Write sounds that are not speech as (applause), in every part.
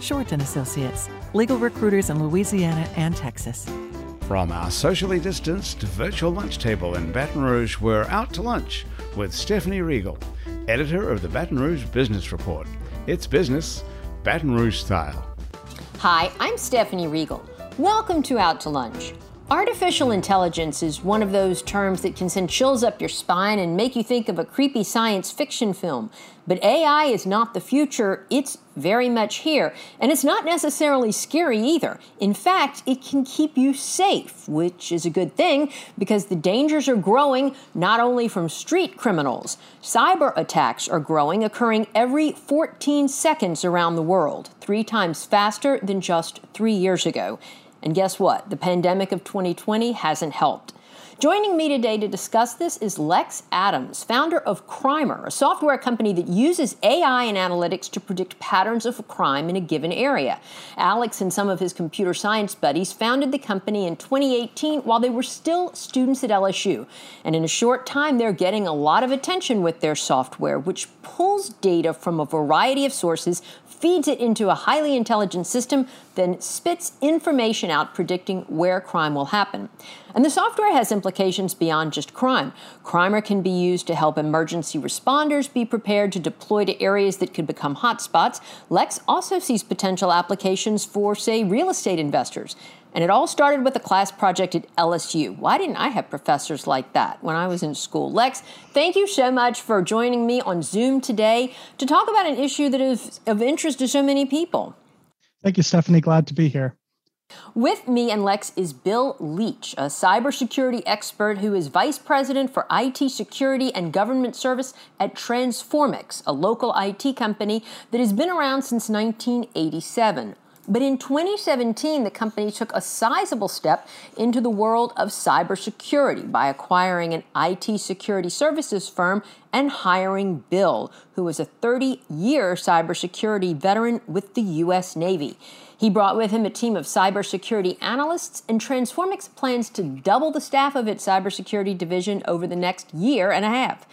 Shorten Associates, legal recruiters in Louisiana and Texas. From our socially distanced virtual lunch table in Baton Rouge, we're out to lunch with Stephanie Riegel, editor of the Baton Rouge Business Report. It's business, Baton Rouge style. Hi, I'm Stephanie Riegel. Welcome to Out to Lunch. Artificial intelligence is one of those terms that can send chills up your spine and make you think of a creepy science fiction film. But AI is not the future, it's very much here. And it's not necessarily scary either. In fact, it can keep you safe, which is a good thing because the dangers are growing not only from street criminals. Cyber attacks are growing, occurring every 14 seconds around the world, three times faster than just three years ago. And guess what? The pandemic of 2020 hasn't helped. Joining me today to discuss this is Lex Adams, founder of Crimer, a software company that uses AI and analytics to predict patterns of crime in a given area. Alex and some of his computer science buddies founded the company in 2018 while they were still students at LSU. And in a short time, they're getting a lot of attention with their software, which pulls data from a variety of sources, feeds it into a highly intelligent system, then spits information out predicting where crime will happen. And the software has implications beyond just crime. Crimer can be used to help emergency responders be prepared to deploy to areas that could become hotspots. Lex also sees potential applications for, say, real estate investors. And it all started with a class project at LSU. Why didn't I have professors like that when I was in school? Lex, thank you so much for joining me on Zoom today to talk about an issue that is of interest to so many people. Thank you, Stephanie. Glad to be here. With me and Lex is Bill Leach, a cybersecurity expert who is vice president for IT security and government service at Transformix, a local IT company that has been around since 1987. But in 2017, the company took a sizable step into the world of cybersecurity by acquiring an IT security services firm and hiring Bill, who is a 30 year cybersecurity veteran with the U.S. Navy. He brought with him a team of cybersecurity analysts, and Transformix plans to double the staff of its cybersecurity division over the next year and a half.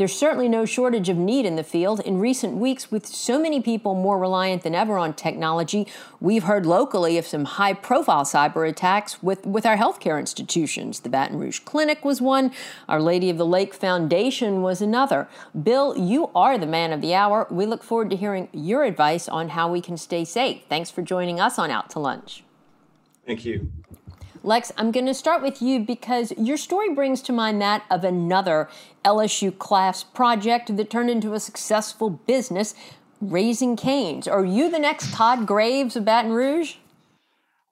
There's certainly no shortage of need in the field. In recent weeks, with so many people more reliant than ever on technology, we've heard locally of some high profile cyber attacks with, with our healthcare institutions. The Baton Rouge Clinic was one, Our Lady of the Lake Foundation was another. Bill, you are the man of the hour. We look forward to hearing your advice on how we can stay safe. Thanks for joining us on Out to Lunch. Thank you. Lex, I'm going to start with you because your story brings to mind that of another LSU class project that turned into a successful business, Raising Cane's. Are you the next Todd Graves of Baton Rouge?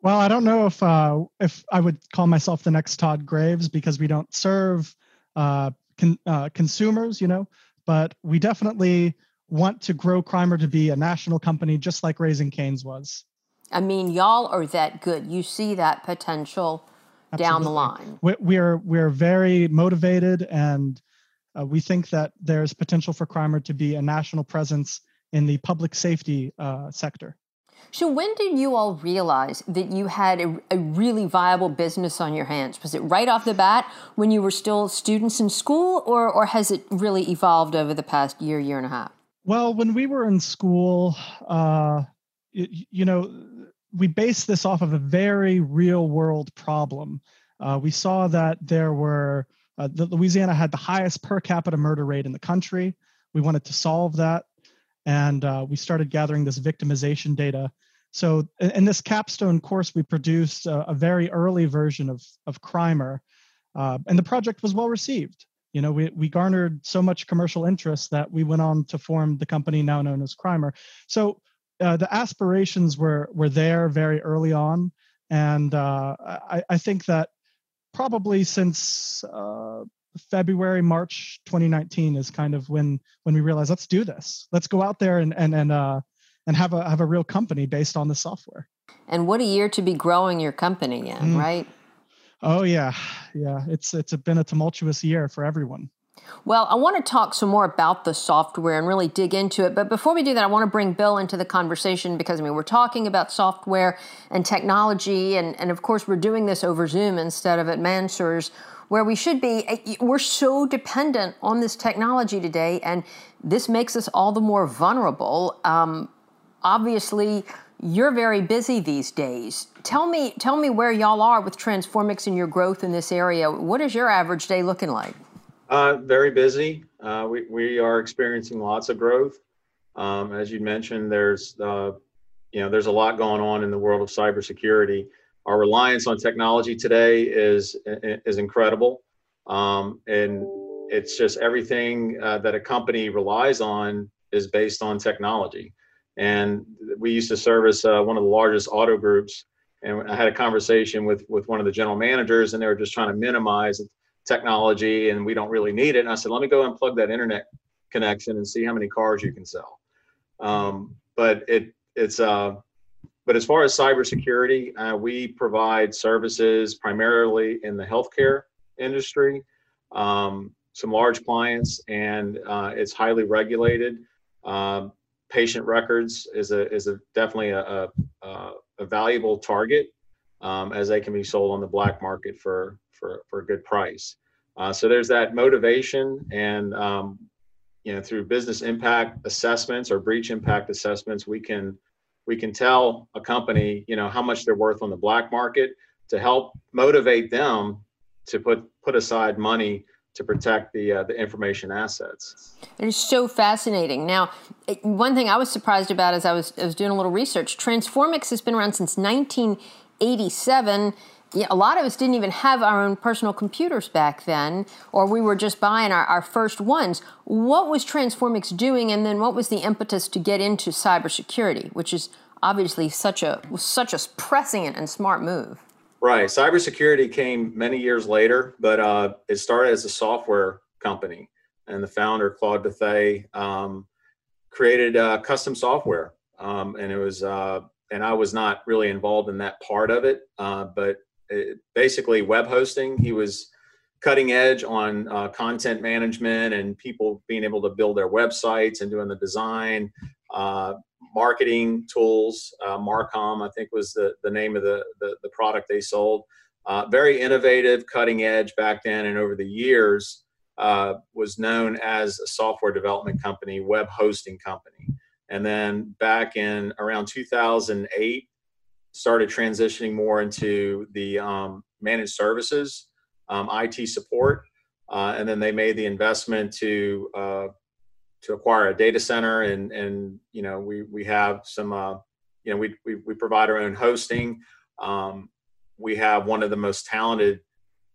Well, I don't know if uh, if I would call myself the next Todd Graves because we don't serve uh, con- uh, consumers, you know, but we definitely want to grow Crimer to be a national company, just like Raising Cane's was. I mean, y'all are that good. You see that potential Absolutely. down the line. We're we're very motivated, and uh, we think that there's potential for Crimer to be a national presence in the public safety uh, sector. So, when did you all realize that you had a, a, really viable business on your hands? Was it right off the bat when you were still students in school, or, or has it really evolved over the past year, year and a half? Well, when we were in school, uh, you know, we based this off of a very real world problem. Uh, we saw that there were, uh, the, Louisiana had the highest per capita murder rate in the country. We wanted to solve that. And uh, we started gathering this victimization data. So, in, in this capstone course, we produced a, a, very early version of, of Crimer. Uh, and the project was well received. You know, we, we garnered so much commercial interest that we went on to form the company now known as Crimer. So, uh, the aspirations were were there very early on, and uh, I, I, think that probably since uh, February March 2019 is kind of when when we realized let's do this, let's go out there and and and uh, and have a have a real company based on the software. And what a year to be growing your company in, mm. right? Oh yeah, yeah. It's it's been a tumultuous year for everyone. Well, I want to talk some more about the software and really dig into it. But before we do that, I want to bring Bill into the conversation because I mean we're talking about software and technology, and, and of course we're doing this over Zoom instead of at Mansur's, where we should be. We're so dependent on this technology today, and this makes us all the more vulnerable. Um, obviously, you're very busy these days. Tell me, tell me where y'all are with Transformix and your growth in this area. What is your average day looking like? Uh, very busy. Uh, we, we are experiencing lots of growth. Um, as you mentioned, there's uh, you know there's a lot going on in the world of cybersecurity. Our reliance on technology today is is incredible, um, and it's just everything uh, that a company relies on is based on technology. And we used to service uh, one of the largest auto groups, and I had a conversation with with one of the general managers, and they were just trying to minimize technology and we don't really need it. And I said, let me go and plug that internet connection and see how many cars you can sell. Um, but it it's uh, but as far as cybersecurity, uh, we provide services primarily in the healthcare industry, um, some large clients, and uh, it's highly regulated. Um, patient records is a is a definitely a, a, a valuable target um, as they can be sold on the black market for for, for a good price. Uh, so there's that motivation and um, you know through business impact assessments or breach impact assessments we can we can tell a company you know how much they're worth on the black market to help motivate them to put put aside money to protect the uh, the information assets. It is so fascinating. Now, one thing I was surprised about as I was I was doing a little research, Transformix has been around since 1987 yeah, a lot of us didn't even have our own personal computers back then, or we were just buying our, our first ones. What was Transformix doing, and then what was the impetus to get into cybersecurity, which is obviously such a such a prescient and smart move? Right, cybersecurity came many years later, but uh, it started as a software company, and the founder Claude Bethay um, created uh, custom software, um, and it was. Uh, and I was not really involved in that part of it, uh, basically web hosting. He was cutting edge on uh, content management and people being able to build their websites and doing the design, uh, marketing tools. Uh, Marcom, I think, was the, the name of the, the, the product they sold. Uh, very innovative, cutting edge back then, and over the years uh, was known as a software development company, web hosting company. And then back in around 2008, started transitioning more into the um, managed services, um, IT support, uh, and then they made the investment to uh, to acquire a data center, and and you know we we have some uh, you know we, we we provide our own hosting. Um, we have one of the most talented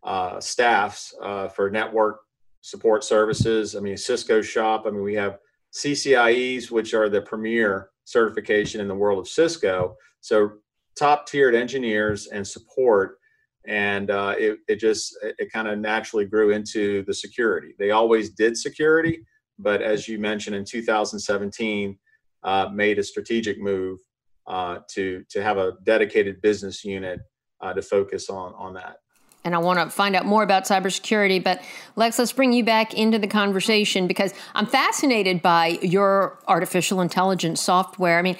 uh, staffs uh, for network support services. I mean Cisco shop. I mean we have CCIEs, which are the premier certification in the world of Cisco. So top tiered engineers and support and uh, it, it just it kind of naturally grew into the security they always did security but as you mentioned in 2017 uh, made a strategic move uh, to to have a dedicated business unit uh, to focus on on that and I want to find out more about cybersecurity. But Lex, let's bring you back into the conversation because I'm fascinated by your artificial intelligence software. I mean,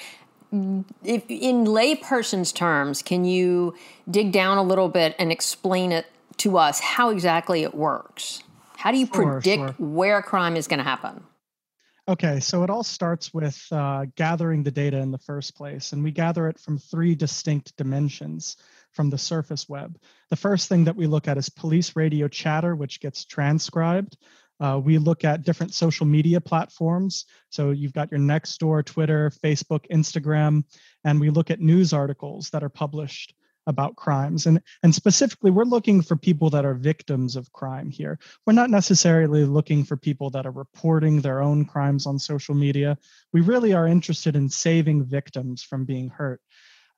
if in layperson's terms, can you dig down a little bit and explain it to us how exactly it works? How do you sure, predict sure. where crime is going to happen? Okay, so it all starts with uh, gathering the data in the first place, and we gather it from three distinct dimensions from the surface web. The first thing that we look at is police radio chatter, which gets transcribed. Uh, we look at different social media platforms. So you've got your Nextdoor, Twitter, Facebook, Instagram, and we look at news articles that are published about crimes. And, and specifically, we're looking for people that are victims of crime here. We're not necessarily looking for people that are reporting their own crimes on social media. We really are interested in saving victims from being hurt.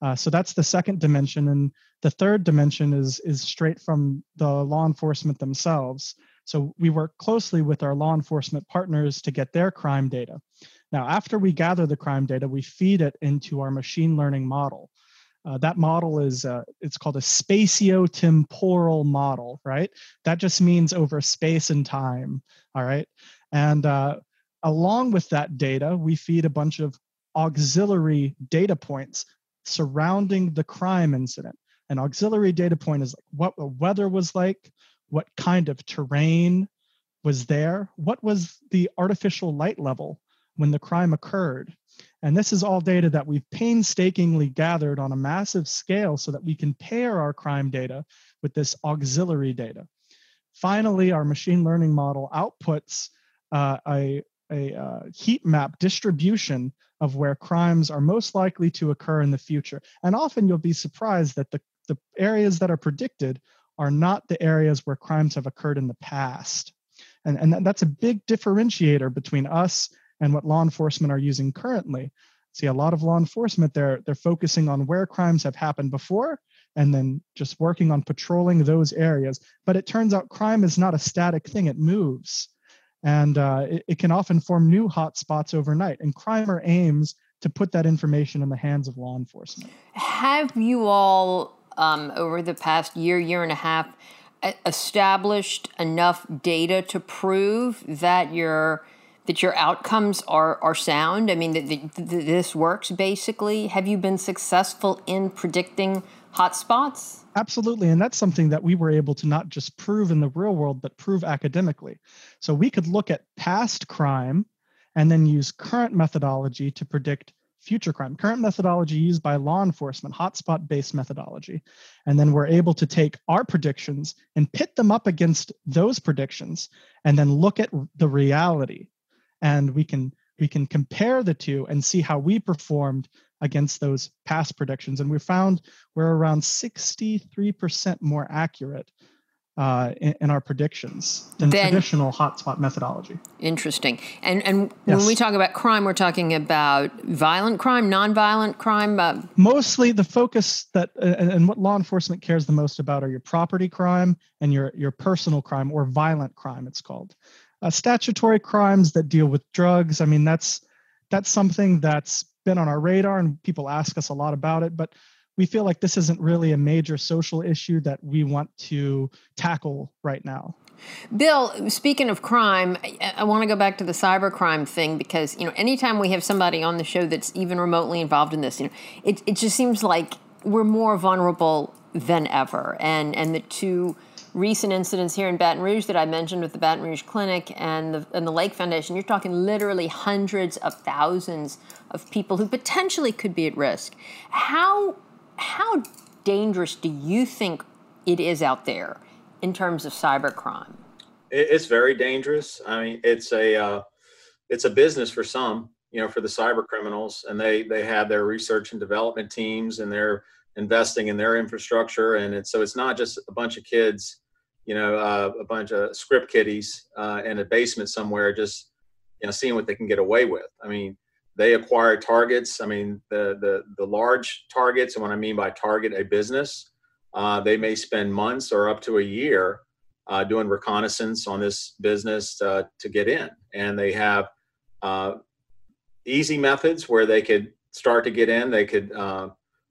Uh, so that's the second dimension. And the third dimension is, is straight from the law enforcement themselves. So we work closely with our law enforcement partners to get their crime data. Now, after we gather the crime data, we feed it into our machine learning model. Uh, that model is uh, it's called a spatiotemporal model, right? That just means over space and time, all right. And uh, along with that data, we feed a bunch of auxiliary data points surrounding the crime incident. An auxiliary data point is like what the weather was like, what kind of terrain was there, what was the artificial light level when the crime occurred. And this is all data that we've painstakingly gathered on a massive scale so that we can pair our crime data with this auxiliary data. Finally, our machine learning model outputs uh, a, a uh, heat map distribution of where crimes are most likely to occur in the future. And often you'll be surprised that the, the areas that are predicted are not the areas where crimes have occurred in the past. And, and that's a big differentiator between us and what law enforcement are using currently. See, a lot of law enforcement, they're, they're focusing on where crimes have happened before and then just working on patrolling those areas. But it turns out crime is not a static thing, it moves. And uh, it, it can often form new hotspots overnight. And Crimer aims to put that information in the hands of law enforcement. Have you all, um, over the past year, year and a half, established enough data to prove that your that your outcomes are are sound? I mean, that, this works basically. Have you been successful in predicting hotspots? Absolutely. And that's something that we were able to not just prove in the real world, but prove academically. So we could look at past crime and then use current methodology to predict future crime. Current methodology used by law enforcement, hotspot based methodology. And then we're able to take our predictions and pit them up against those predictions and then look at the reality. And we can we can compare the two and see how we performed against those past predictions. And we found we're around 63% more accurate uh, in, in, our predictions than then, traditional hotspot methodology. Interesting. And and yes. when we talk about crime, we're talking about violent crime, nonviolent crime. Uh, Mostly, the focus that uh, and what law enforcement cares the most about are your property crime and your your personal crime or violent crime. It's called uh, statutory crimes that deal with drugs. I mean, that's that's something that's been on our radar and people ask us a lot about it, but we feel like this isn't really a major social issue that we want to tackle right now. Bill, speaking of crime, I, I want to go back to the cybercrime thing because you know anytime we have somebody on the show that's even remotely involved in this, you know, it it just seems like we're more vulnerable than ever, and and the two recent incidents here in Baton Rouge that I mentioned with the Baton Rouge Clinic and the, and the Lake Foundation, you're talking literally hundreds of thousands of people who potentially could be at risk. How, how dangerous do you think it is out there in terms of cybercrime? It's very dangerous. I mean, it's a uh, it's a business for some, you know, for the cyber criminals, and they they have their research and development teams, and they're investing in their infrastructure, and it's so it's not just a bunch of kids you know, uh, a bunch of script kiddies uh, in a basement somewhere, just you know, seeing what they can get away with. I mean, they acquire targets. I mean, the the the large targets, and what I mean by target, a business, uh, they may spend months or up to a year uh, doing reconnaissance on this business uh, to get in, and they have uh, easy methods where they could start to get in. They could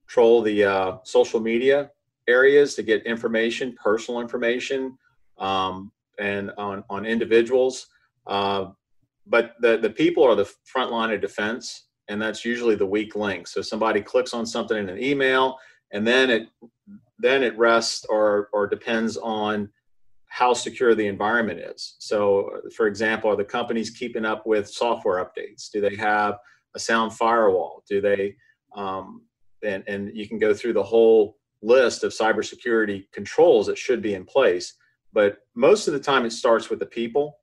troll the social media areas to get information, personal information, um, and on on individuals. But the the people are the front line of defense, and that's usually the weak link. So somebody clicks on something in an email, and then it then it rests or or depends on how secure the environment is. So, for example, are the companies keeping up with software updates? Do they have a sound firewall? Do they um, and and you can go through the whole list of cybersecurity controls that should be in place. But most of the time, it starts with the people.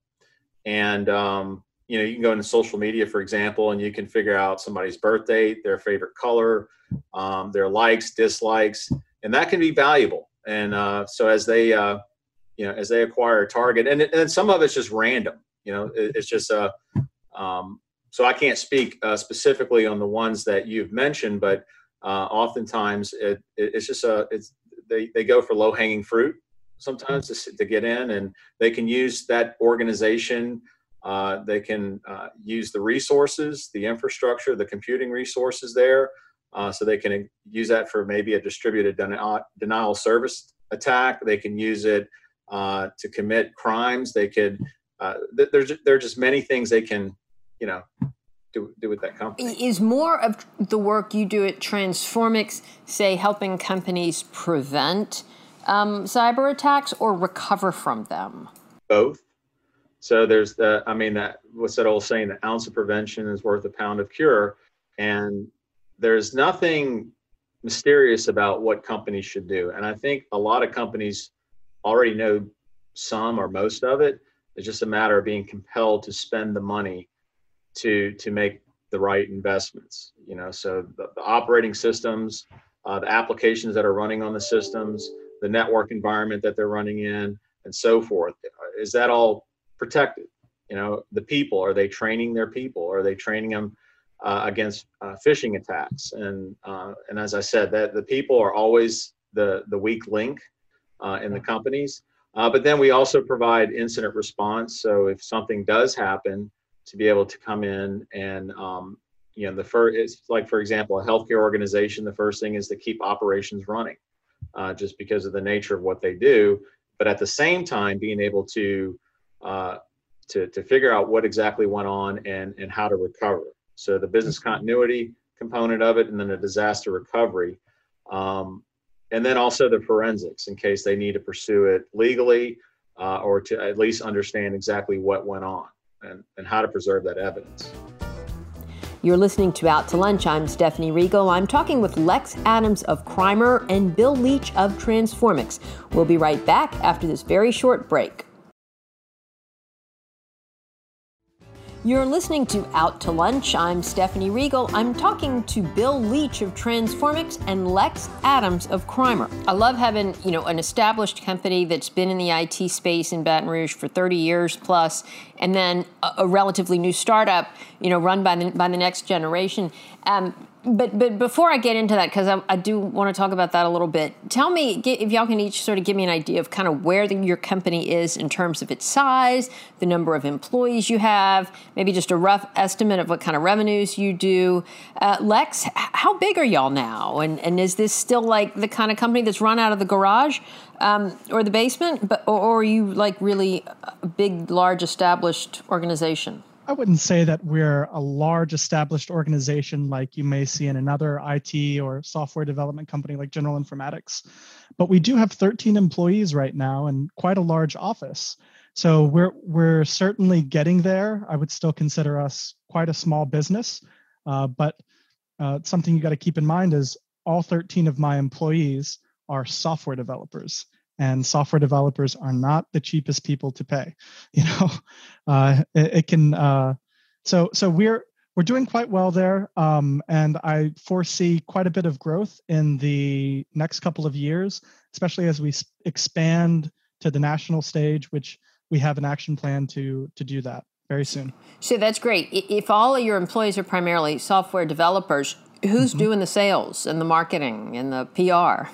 And um, you know, you can go into social media, for example, and you can figure out somebody's birth date, their favorite color, um, their likes, dislikes, and that can be valuable. And uh, so as they, uh, you know, as they acquire a target, and, and some of it's just random. You know, it, it's just a. Uh, um, so I can't speak uh, specifically on the ones that you've mentioned, but uh, oftentimes it, it, it's just a it's they, they go for low hanging fruit sometimes to, to get in and they can use that organization Uh, they can uh, use the resources, the infrastructure, the computing resources there, uh, so they can use that for maybe a distributed denial, denial service attack. They can use it uh, to commit crimes. They could. Uh, there's there are just many things they can, you know, do, do with that company. Is more of the work you do at Transformix, say, helping companies prevent um, cyber attacks or recover from them? Both. So there's the, I mean, that what's that old saying? The ounce of prevention is worth a pound of cure, and there's nothing mysterious about what companies should do. And I think a lot of companies already know some or most of it. It's just a matter of being compelled to spend the money to to make the right investments. You know, so the, the operating systems, uh, the applications that are running on the systems, the network environment that they're running in, and so forth. Is that all protected? You know, the people are they training their people? Are they training them uh, against uh, phishing attacks? And uh, and as I said, that the people are always the the weak link uh, in the companies. Uh, but then we also provide incident response. So if something does happen, to be able to come in and um, you know the first it's like for example a healthcare organization the first thing is to keep operations running uh, just because of the nature of what they do but at the same time being able to uh, to, to figure out what exactly went on and and how to recover so the business mm-hmm. continuity component of it and then the disaster recovery um, and then also the forensics in case they need to pursue it legally uh, or to at least understand exactly what went on and, and how to preserve that evidence. You're listening to Out to Lunch. I'm Stephanie Riegel. I'm talking with Lex Adams of Crimer and Bill Leach of Transformix. We'll be right back after this very short break. You're listening to Out to Lunch. I'm Stephanie Riegel. I'm talking to Bill Leach of Transformix and Lex Adams of Crimer. I love having, you know, an established company that's been in the IT space in Baton Rouge for 30 years plus, and then a, a relatively new startup, you know, run by the by the next generation. Um, but but before I get into that, because I, I, do want to talk about that a little bit, tell me if y'all can each sort of give me an idea of kind of where the, your company is in terms of its size, the number of employees you have, maybe just a rough estimate of what kind of revenues you do. Uh, Lex, how big are y'all now? And and is this still like the kind of company that's run out of the garage um, or the basement, but or, or are you like really a big, large, established organization? I wouldn't say that we're a large established organization like you may see in another IT or software development company like General Informatics, but we do have 13 employees right now and quite a large office. So we're we're certainly getting there. I would still consider us quite a small business, uh, but uh, something you got to keep in mind is all 13 of my employees are software developers and software developers are not the cheapest people to pay (laughs) you know? Uh, it, it, can uh, so so we're we're doing quite well there um, and i foresee quite a bit of growth in the next couple of years especially as we expand to the national stage which we have an action plan to to do that very soon. So that's great. If all of your employees are primarily software developers who's mm-hmm. doing the sales and the marketing and the pr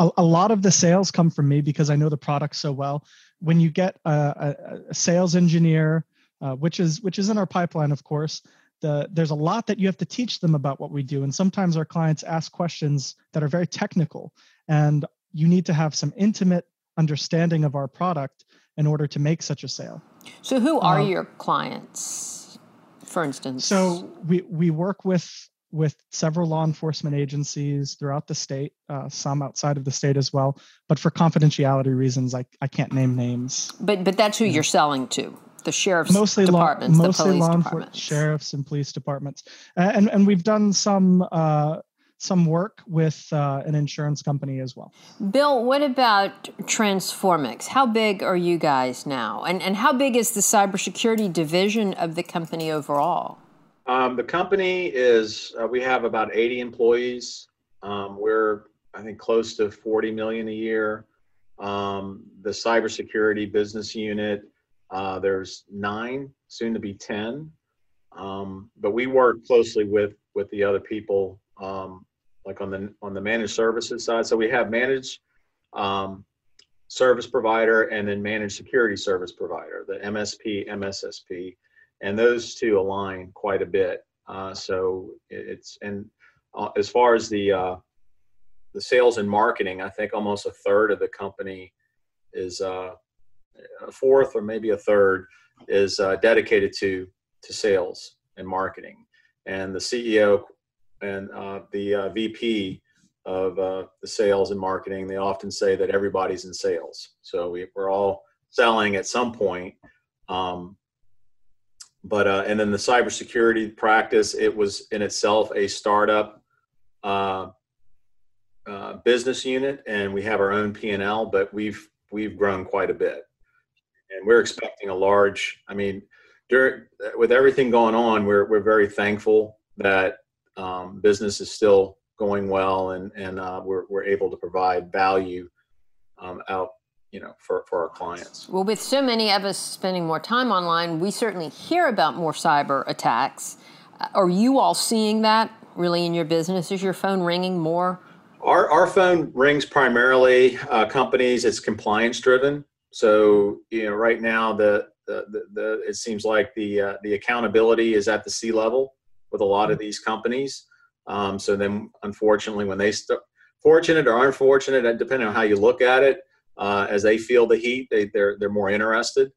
a, a lot of the sales come from me because I know the product so well. When you get a, a, sales engineer, uh, which is which is in our pipeline, of course, the, there's a lot that you have to teach them about what we do, and sometimes our clients ask questions that are very technical, and you need to have some intimate understanding of our product in order to make such a sale. So, who are um, your clients, for instance? So we we work with with several law enforcement agencies throughout the state, uh, some outside of the state as well. But for confidentiality reasons, I, I can't name names. But but that's who you're selling to. The sheriff's mostly departments, law, mostly law enforcement, sheriffs and police departments, uh, and and we've done some uh, some work with uh, an insurance company as well. Bill, what about Transformix? How big are you guys now, and and how big is the cybersecurity division of the company overall? Um, the company is, uh, we have about 80 employees. Um, we're, I think, close to 40 million a year. Um, the cybersecurity business unit, uh, there's nine, soon to be 10. Um, but we work closely with with the other people, um, like on the on the managed services side. So we have managed um, service provider and then managed security service provider, the MSP, MSSP, and those two align quite a bit. Uh, so it's and uh, as far as the uh, the sales and marketing, I think almost a third of the company is uh, a fourth or maybe a third is uh, dedicated to to sales and marketing, and the CEO and uh, the VP of the sales and marketing. They often say that everybody's in sales, so we, are all selling at some point. Um, but uh, and then the cybersecurity practice, it was in itself a startup uh, uh business unit, and we have our own P and L, but we've we've grown quite a bit, and we're expecting a large. I mean, during, with everything going on, we're we're very thankful that um, business is still going well and and uh, we're, we're able to provide value um, out you know for, for our clients. Well with so many of us spending more time online we certainly hear about more cyber attacks. Uh, are you all seeing that really in your business? Is your phone ringing more? Our, our phone rings primarily uh, companies. It's compliance driven. So you know right now the the, the, the it seems like the uh, the accountability is at the C level with a lot of these companies. Um, so then, unfortunately, when they start, fortunate or unfortunate, depending on how you look at it, uh, as they feel the heat, they, they're they're more interested.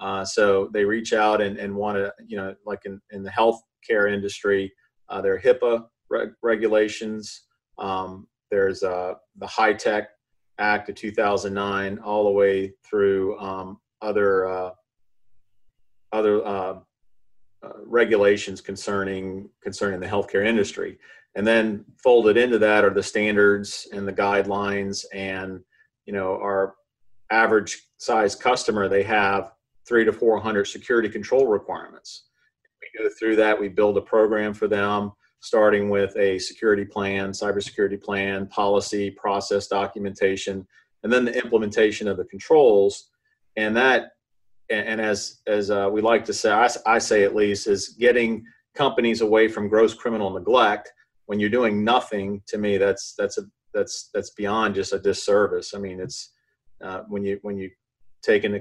Uh, so they reach out and, and want to, you know, like in, in the healthcare industry, uh, there are HIPAA reg- regulations. Um, there's uh, the Tech Act of 2009, all the way through um, other uh, other uh, uh, regulations concerning concerning the healthcare industry and then folded into that are the standards and the guidelines and you know our average size customer they have three to four hundred security control requirements we go through that we build a program for them starting with a security plan cybersecurity plan policy process documentation and then the implementation of the controls and that and, as as uh, we like to say, I, I say at least, is getting companies away from gross criminal neglect. When you're doing nothing, to me, that's that's a that's that's beyond just a disservice. I mean, it's uh, when you when you take into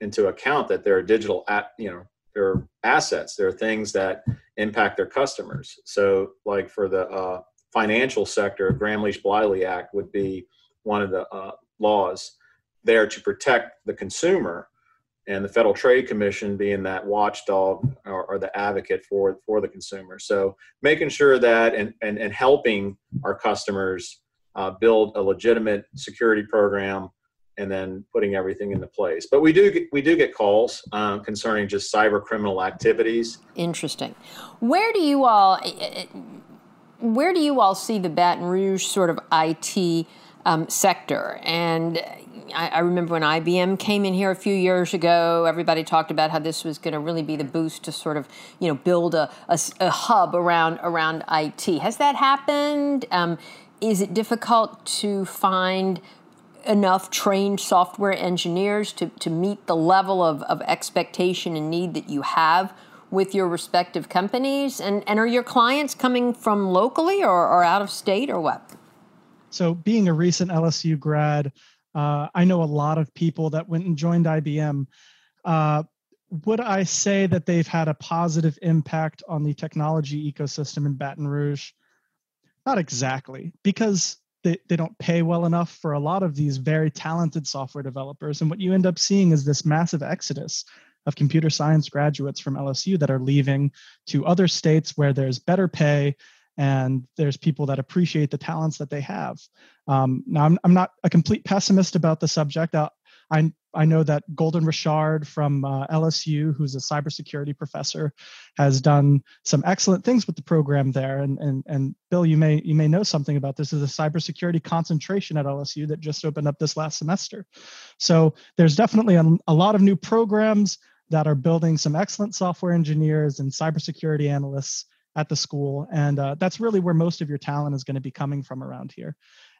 into account that there are digital you know there are assets, there are things that impact their customers. So, like for the uh, financial sector, Gramm Leach Bliley Act would be one of the uh, laws there to protect the consumer and the Federal Trade Commission being that watchdog or, or, the advocate for for the consumer. So making sure that and and, and helping our customers uh, build a legitimate security program and then putting everything into place. But we do get, we do get calls um, concerning just cyber criminal activities. Interesting. Where do you all eh, eh, where do you all see the Baton Rouge sort of IT um, sector? And I, I, remember when IBM came in here a few years ago, everybody talked about how this was going to really be the boost to sort of, you know, build a, a, a hub around around IT. Has that happened? Um, is it difficult to find enough trained software engineers to, to meet the level of, of expectation and need that you have with your respective companies? And, and are your clients coming from locally or, or out of state or what? So, being a recent LSU grad, uh, I know a lot of people that went and joined IBM. Uh, would I say that they've had a positive impact on the technology ecosystem in Baton Rouge? Not exactly, because they, they don't pay well enough for a lot of these very talented software developers. And what you end up seeing is this massive exodus of computer science graduates from LSU that are leaving to other states where there's better pay and there's people that appreciate the talents that they have. Um, now, I'm, I'm not a complete pessimist about the subject. I, uh, I, I know that Golden Richard from uh, LSU, who's a cybersecurity professor, has done some excellent things with the program there. And, and, and Bill, you may, you may know something about this. Is a cybersecurity concentration at LSU that just opened up this last semester. So there's definitely a, a lot of new programs that are building some excellent software engineers and cybersecurity analysts at the school. And uh, that's really where most of your talent is going to be coming from around here.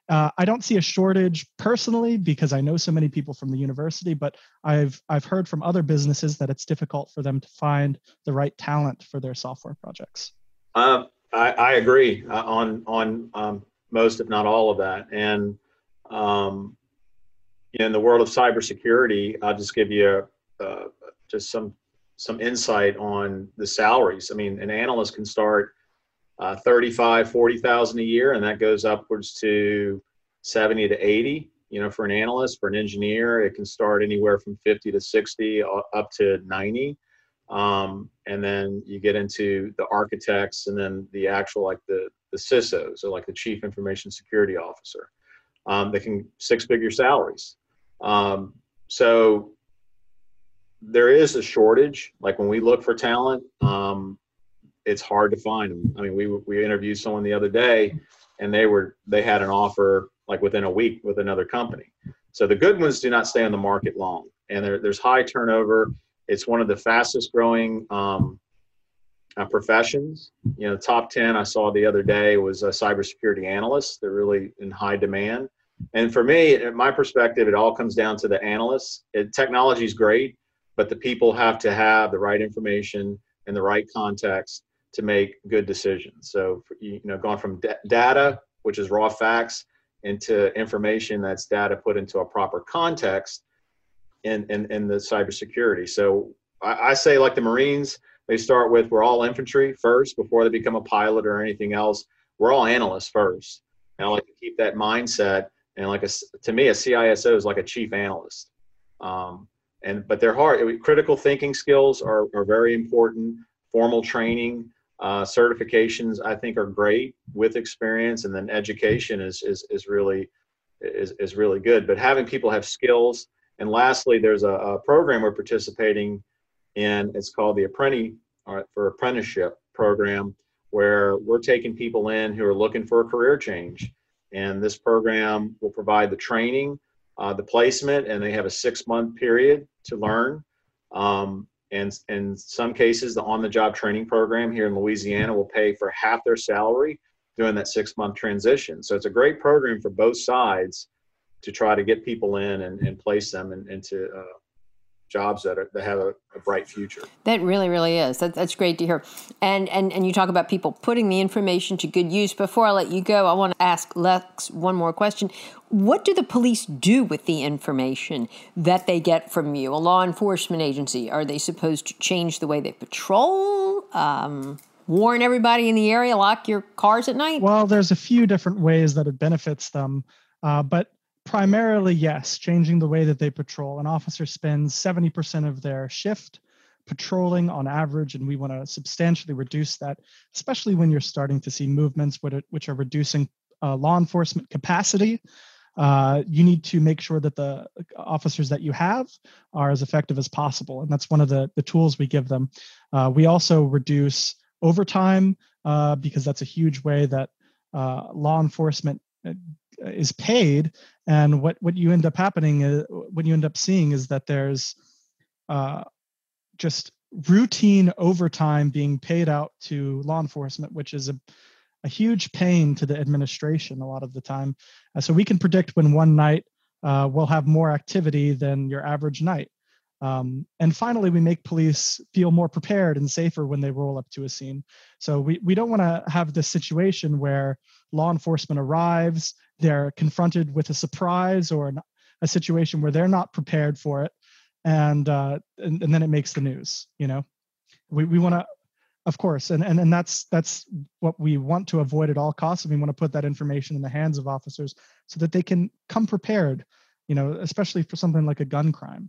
Uh, I don't see a shortage personally because I know so many people from the university, but I've I've heard from other businesses that it's difficult for them to find the right talent for their software projects. Um, I, I, agree uh, on on um, most, if not all, of that. And um, in the world of cybersecurity, I'll just give you uh, just some some insight on the salaries. I mean, an analyst can start uh, 35, 40,000 a year, and that goes upwards to 70 to 80. You know, for an analyst, for an engineer, it can start anywhere from 50 to 60 uh, up to 90. Um, and then you get into the architects and then the actual like the the CISOs or like the chief information security officer. Um, they can six figure salaries. Um, so there is a shortage. Like when we look for talent, um, it's hard to find them. I mean, we we interviewed someone the other day, and they were they had an offer like within a week with another company. So the good ones do not stay on the market long, and there, there's high turnover. It's one of the fastest growing um, uh, professions. You know, top ten I saw the other day was a cybersecurity analyst. They're really in high demand. And for me, my perspective, it all comes down to the analysts. technology is great, but the people have to have the right information and the right context to make good decisions. So, you know, going from data, which is raw facts, into information that's data put into a proper context in, in, in the cybersecurity. So I, I say, like the Marines, they start with we're all infantry first before they become a pilot or anything else. We're all analysts first. And I like to keep that mindset. And like a, to me, a CISO is like a chief analyst. Um, and but they're hard. Critical thinking skills are, are very important. Formal training, uh, certifications, I think, are great with experience, and then education is is is really is is really good. But having people have skills, and lastly, there's a, a program we're participating in. It's called the Apprentice uh, for Apprenticeship program, where we're taking people in who are looking for a career change, and this program will provide the training uh, the placement, and they have a six month period to learn. Um, and in some cases, the on the job training program here in Louisiana will pay for half their salary during that six month transition. So it's a great program for both sides to try to get people in and, and place them in, into uh, jobs that, are, that have a, a, bright future. That really, really is. That, that's great to hear. And, and and you talk about people putting the information to good use. Before I let you go, I want to ask Lex one more question. What do the police do with the information that they get from you? A law enforcement agency? Are they supposed to change the way they patrol? Um, warn everybody in the area, lock your cars at night? Well, there's a few different ways that it benefits them. Uh, but primarily, yes, changing the way that they patrol. An officer spends 70% of their shift patrolling on average, and we want to substantially reduce that, especially when you're starting to see movements which are reducing uh, law enforcement capacity. Uh, you need to make sure that the officers that you have are as effective as possible, and that's one of the, the tools we give them. Uh, we also reduce overtime uh, because that's a huge way that uh, law enforcement uh, is paid. And what what you end up happening is what you end up seeing is that there's uh, just routine overtime being paid out to law enforcement which is a, a huge pain to the administration a lot of the time. Uh, so we can predict when one night uh, will have more activity than your average night um, and finally, we make police feel more prepared and safer when they roll up to a scene. So we, we don't want to have this situation where law enforcement arrives, they're confronted with a surprise or an, a situation where they're not prepared for it, and, uh, and, and then it makes the news. You know, we, we want to, of course, and, and and that's that's what we want to avoid at all costs. And we want to put that information in the hands of officers so that they can come prepared. You know, especially for something like a gun crime.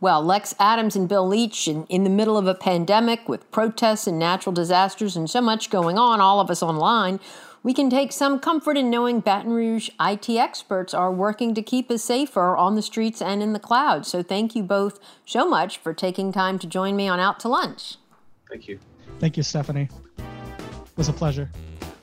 Well, Lex Adams and Bill Leach, in, in the middle of a pandemic with protests and natural disasters and so much going on, all of us online, we can take some comfort in knowing Baton Rouge IT experts are working to keep us safer on the streets and in the cloud. So thank you both so much for taking time to join me on Out to Lunch. Thank you. Thank you, Stephanie. It was a pleasure.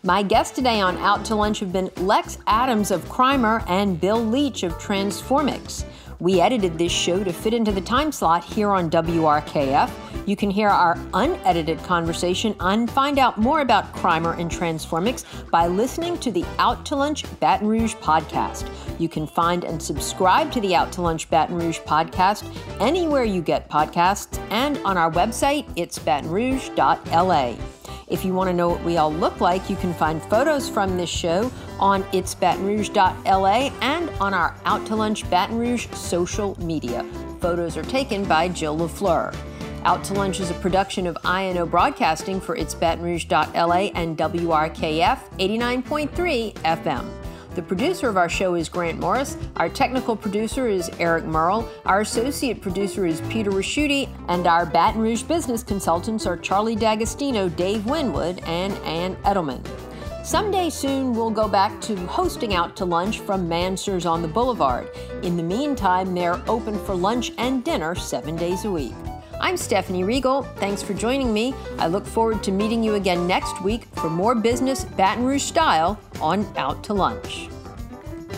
My guests today on Out to Lunch have been Lex Adams of Crimer and Bill Leach of Transformix. We edited this show to fit into the time slot here on WRKF. You can hear our unedited conversation and find out more about Crimer and Transformix by listening to the Out to Lunch Baton Rouge podcast. You can find and subscribe to the Out to Lunch Baton Rouge podcast anywhere you get podcasts and on our website, it's batonrouge.la. If you want to know what we all look like, you can find photos from this show on itsbatonrouge.la and on our Out to Lunch Baton Rouge social media. Photos are taken by Jill LaFleur. Out to Lunch is a production of INO Broadcasting for itsbatonrouge.la and WRKF 89.3 FM. The producer of our show is Grant Morris. Our technical producer is Eric Merle. Our associate producer is Peter Ricchiuti. And our Baton Rouge business consultants are Charlie D'Agostino, Dave Winwood, and Ann Edelman. Someday soon, we'll go back to hosting out to lunch from Mansurs on the Boulevard. In the meantime, they're open for lunch and dinner seven days a week. I'm Stephanie Riegel. Thanks for joining me. I look forward to meeting you again next week for more business Baton Rouge style on Out to Lunch.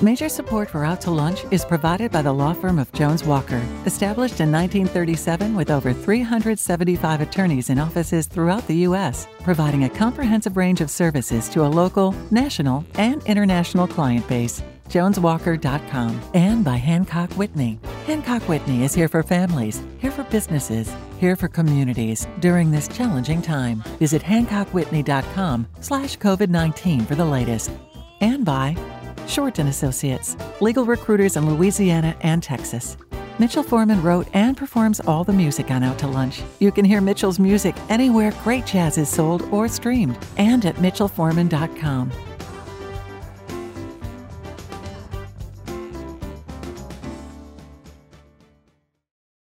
Major support for Out to Lunch is provided by the law firm of Jones Walker, established in 1937 with over 375 attorneys in offices throughout the U.S., providing a comprehensive range of services to a local, national, and international client base. JonesWalker.com and by Hancock Whitney. Hancock Whitney is here for families, here for businesses, here for communities during this challenging time. Visit HancockWhitney.com slash COVID-19 for the latest. And by Shorten Associates, legal recruiters in Louisiana and Texas. Mitchell Foreman wrote and performs all the music on Out to Lunch. You can hear Mitchell's music anywhere great jazz is sold or streamed and at mitchellforeman.com.